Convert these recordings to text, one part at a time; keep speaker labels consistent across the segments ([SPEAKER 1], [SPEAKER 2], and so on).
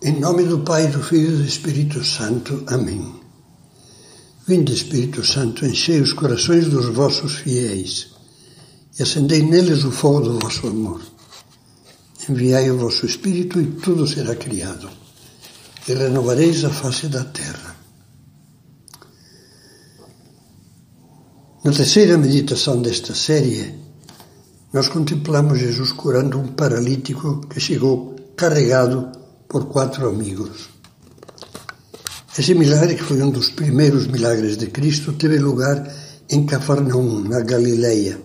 [SPEAKER 1] Em nome do Pai, do Filho e do Espírito Santo. Amém. Vinde, Espírito Santo, enchei os corações dos vossos fiéis e acendei neles o fogo do vosso amor. Enviai o vosso Espírito e tudo será criado, e renovareis a face da terra. Na terceira meditação desta série, nós contemplamos Jesus curando um paralítico que chegou carregado por quatro amigos. Esse milagre, que foi um dos primeiros milagres de Cristo, teve lugar em Cafarnaum, na Galileia.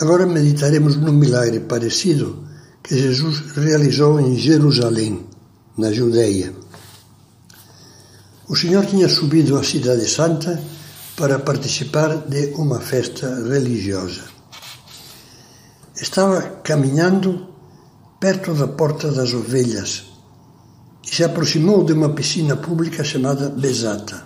[SPEAKER 1] Agora meditaremos num milagre parecido que Jesus realizou em Jerusalém, na Judeia. O Senhor tinha subido à Cidade Santa para participar de uma festa religiosa. Estava caminhando perto da Porta das Ovelhas e se aproximou de uma piscina pública chamada Besata.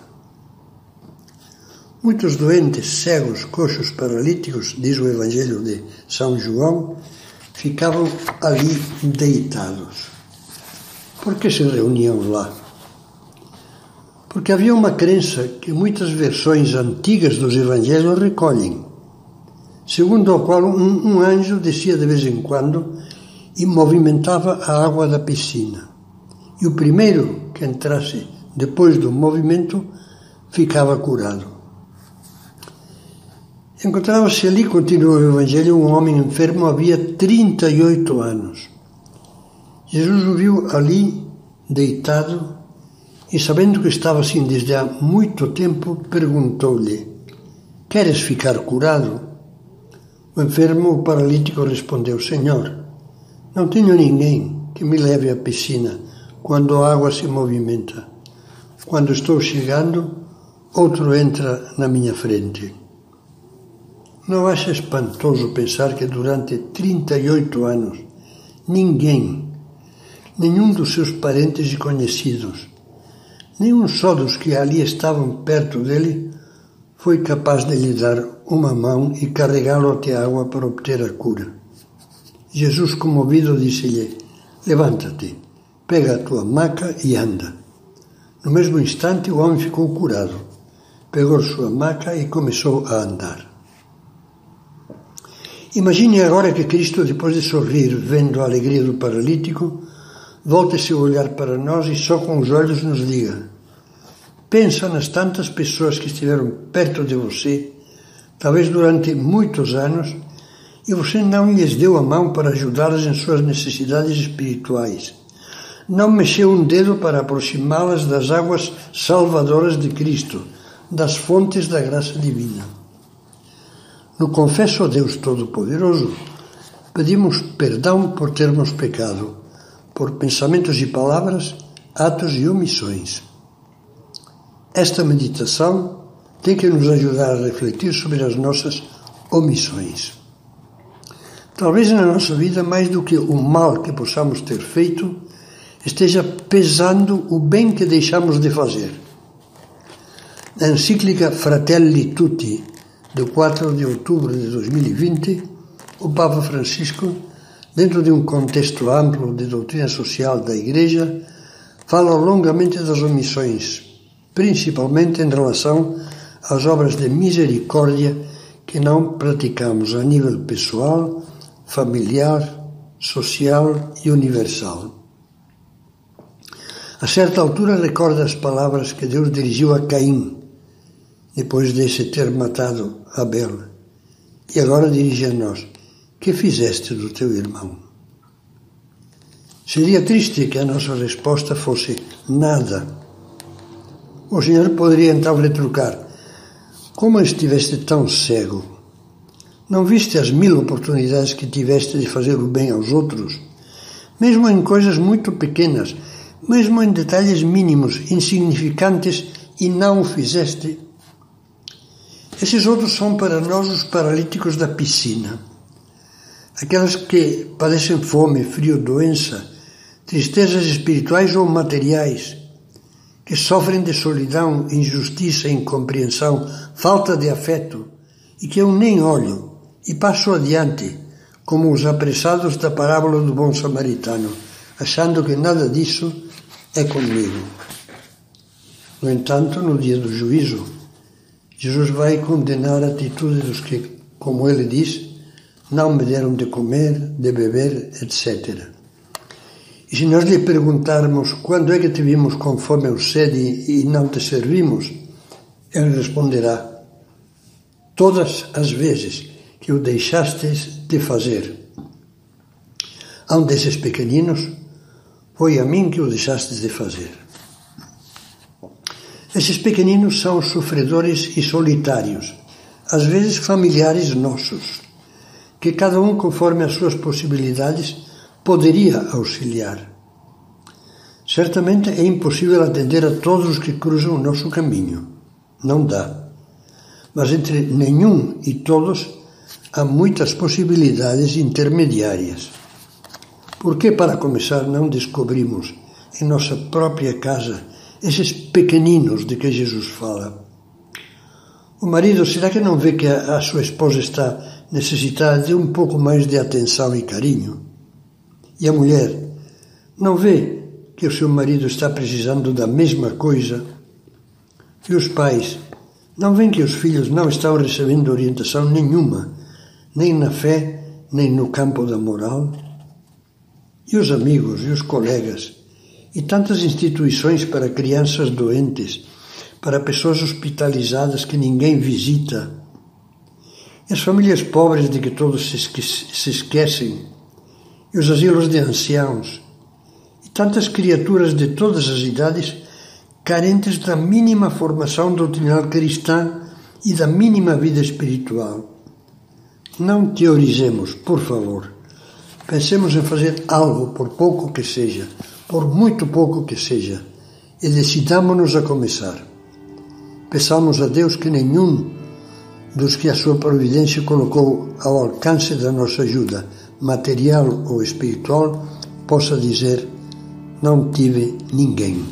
[SPEAKER 1] Muitos doentes, cegos, coxos, paralíticos, diz o Evangelho de São João, ficavam ali deitados. Por que se reuniam lá? Porque havia uma crença que muitas versões antigas dos Evangelhos recolhem, segundo a qual um, um anjo descia de vez em quando e movimentava a água da piscina. E o primeiro que entrasse depois do movimento ficava curado. Encontrava-se ali, continua o Evangelho, um homem enfermo havia 38 anos. Jesus o viu ali, deitado, e sabendo que estava assim desde há muito tempo, perguntou-lhe: Queres ficar curado? O enfermo, o paralítico, respondeu: Senhor, não tenho ninguém que me leve à piscina quando a água se movimenta. Quando estou chegando, outro entra na minha frente. Não acha espantoso pensar que durante 38 anos ninguém, nenhum dos seus parentes e conhecidos, nenhum só dos que ali estavam perto dele, foi capaz de lhe dar uma mão e carregá-lo até a água para obter a cura? Jesus, comovido, disse-lhe: Levanta-te, pega a tua maca e anda. No mesmo instante, o homem ficou curado. Pegou sua maca e começou a andar. Imagine agora que Cristo, depois de sorrir, vendo a alegria do paralítico, volte seu olhar para nós e só com os olhos nos diga: Pensa nas tantas pessoas que estiveram perto de você, talvez durante muitos anos, e você não lhes deu a mão para ajudá-las em suas necessidades espirituais. Não mexeu um dedo para aproximá-las das águas salvadoras de Cristo, das fontes da graça divina. No Confesso a Deus Todo-Poderoso, pedimos perdão por termos pecado, por pensamentos e palavras, atos e omissões. Esta meditação tem que nos ajudar a refletir sobre as nossas omissões. Talvez na nossa vida, mais do que o mal que possamos ter feito, esteja pesando o bem que deixamos de fazer. Na encíclica Fratelli Tutti, de 4 de outubro de 2020, o Papa Francisco, dentro de um contexto amplo de doutrina social da Igreja, fala longamente das omissões, principalmente em relação às obras de misericórdia que não praticamos a nível pessoal familiar, social e universal. A certa altura recorda as palavras que Deus dirigiu a Caim, depois de ter matado Abel. E agora dirige a nós: Que fizeste do teu irmão? Seria triste que a nossa resposta fosse nada. O Senhor poderia então retrucar: Como estiveste tão cego? Não viste as mil oportunidades que tiveste de fazer o bem aos outros? Mesmo em coisas muito pequenas, mesmo em detalhes mínimos, insignificantes, e não o fizeste? Esses outros são para nós os paralíticos da piscina. Aquelas que padecem fome, frio, doença, tristezas espirituais ou materiais, que sofrem de solidão, injustiça, incompreensão, falta de afeto, e que eu nem olho e passo adiante, como os apressados da parábola do bom samaritano, achando que nada disso é comigo. No entanto, no dia do juízo, Jesus vai condenar a atitude dos que, como ele diz, não me deram de comer, de beber, etc. E se nós lhe perguntarmos quando é que te vimos com fome ou sede e não te servimos, ele responderá: Todas as vezes que o deixastes de fazer. A um desses pequeninos, foi a mim que o deixastes de fazer. Esses pequeninos são sofredores e solitários, às vezes familiares nossos, que cada um, conforme as suas possibilidades, poderia auxiliar. Certamente é impossível atender a todos os que cruzam o nosso caminho. Não dá. Mas entre nenhum e todos há muitas possibilidades intermediárias. Por que, para começar, não descobrimos em nossa própria casa esses pequeninos de que Jesus fala? O marido, será que não vê que a, sua esposa está necessitada de um pouco mais de atenção e carinho? E a mulher, não vê que o seu marido está precisando da mesma coisa? E os pais, não veem que os filhos não estão recebendo orientação nenhuma, nem na fé, nem no campo da moral? E os amigos e os colegas, e tantas instituições para crianças doentes, para pessoas hospitalizadas que ninguém visita, e as famílias pobres de que todos se esquecem, e os asilos de anciãos, e tantas criaturas de todas as idades carentes da mínima formação doutrinal cristã e da mínima vida espiritual. Não teorizemos, por favor. Pensemos em fazer algo, por pouco que seja, por muito pouco que seja, e decidamos-nos a começar. Peçamos a Deus que nenhum dos que a sua providência colocou ao alcance da nossa ajuda, material ou espiritual, possa dizer: Não tive ninguém.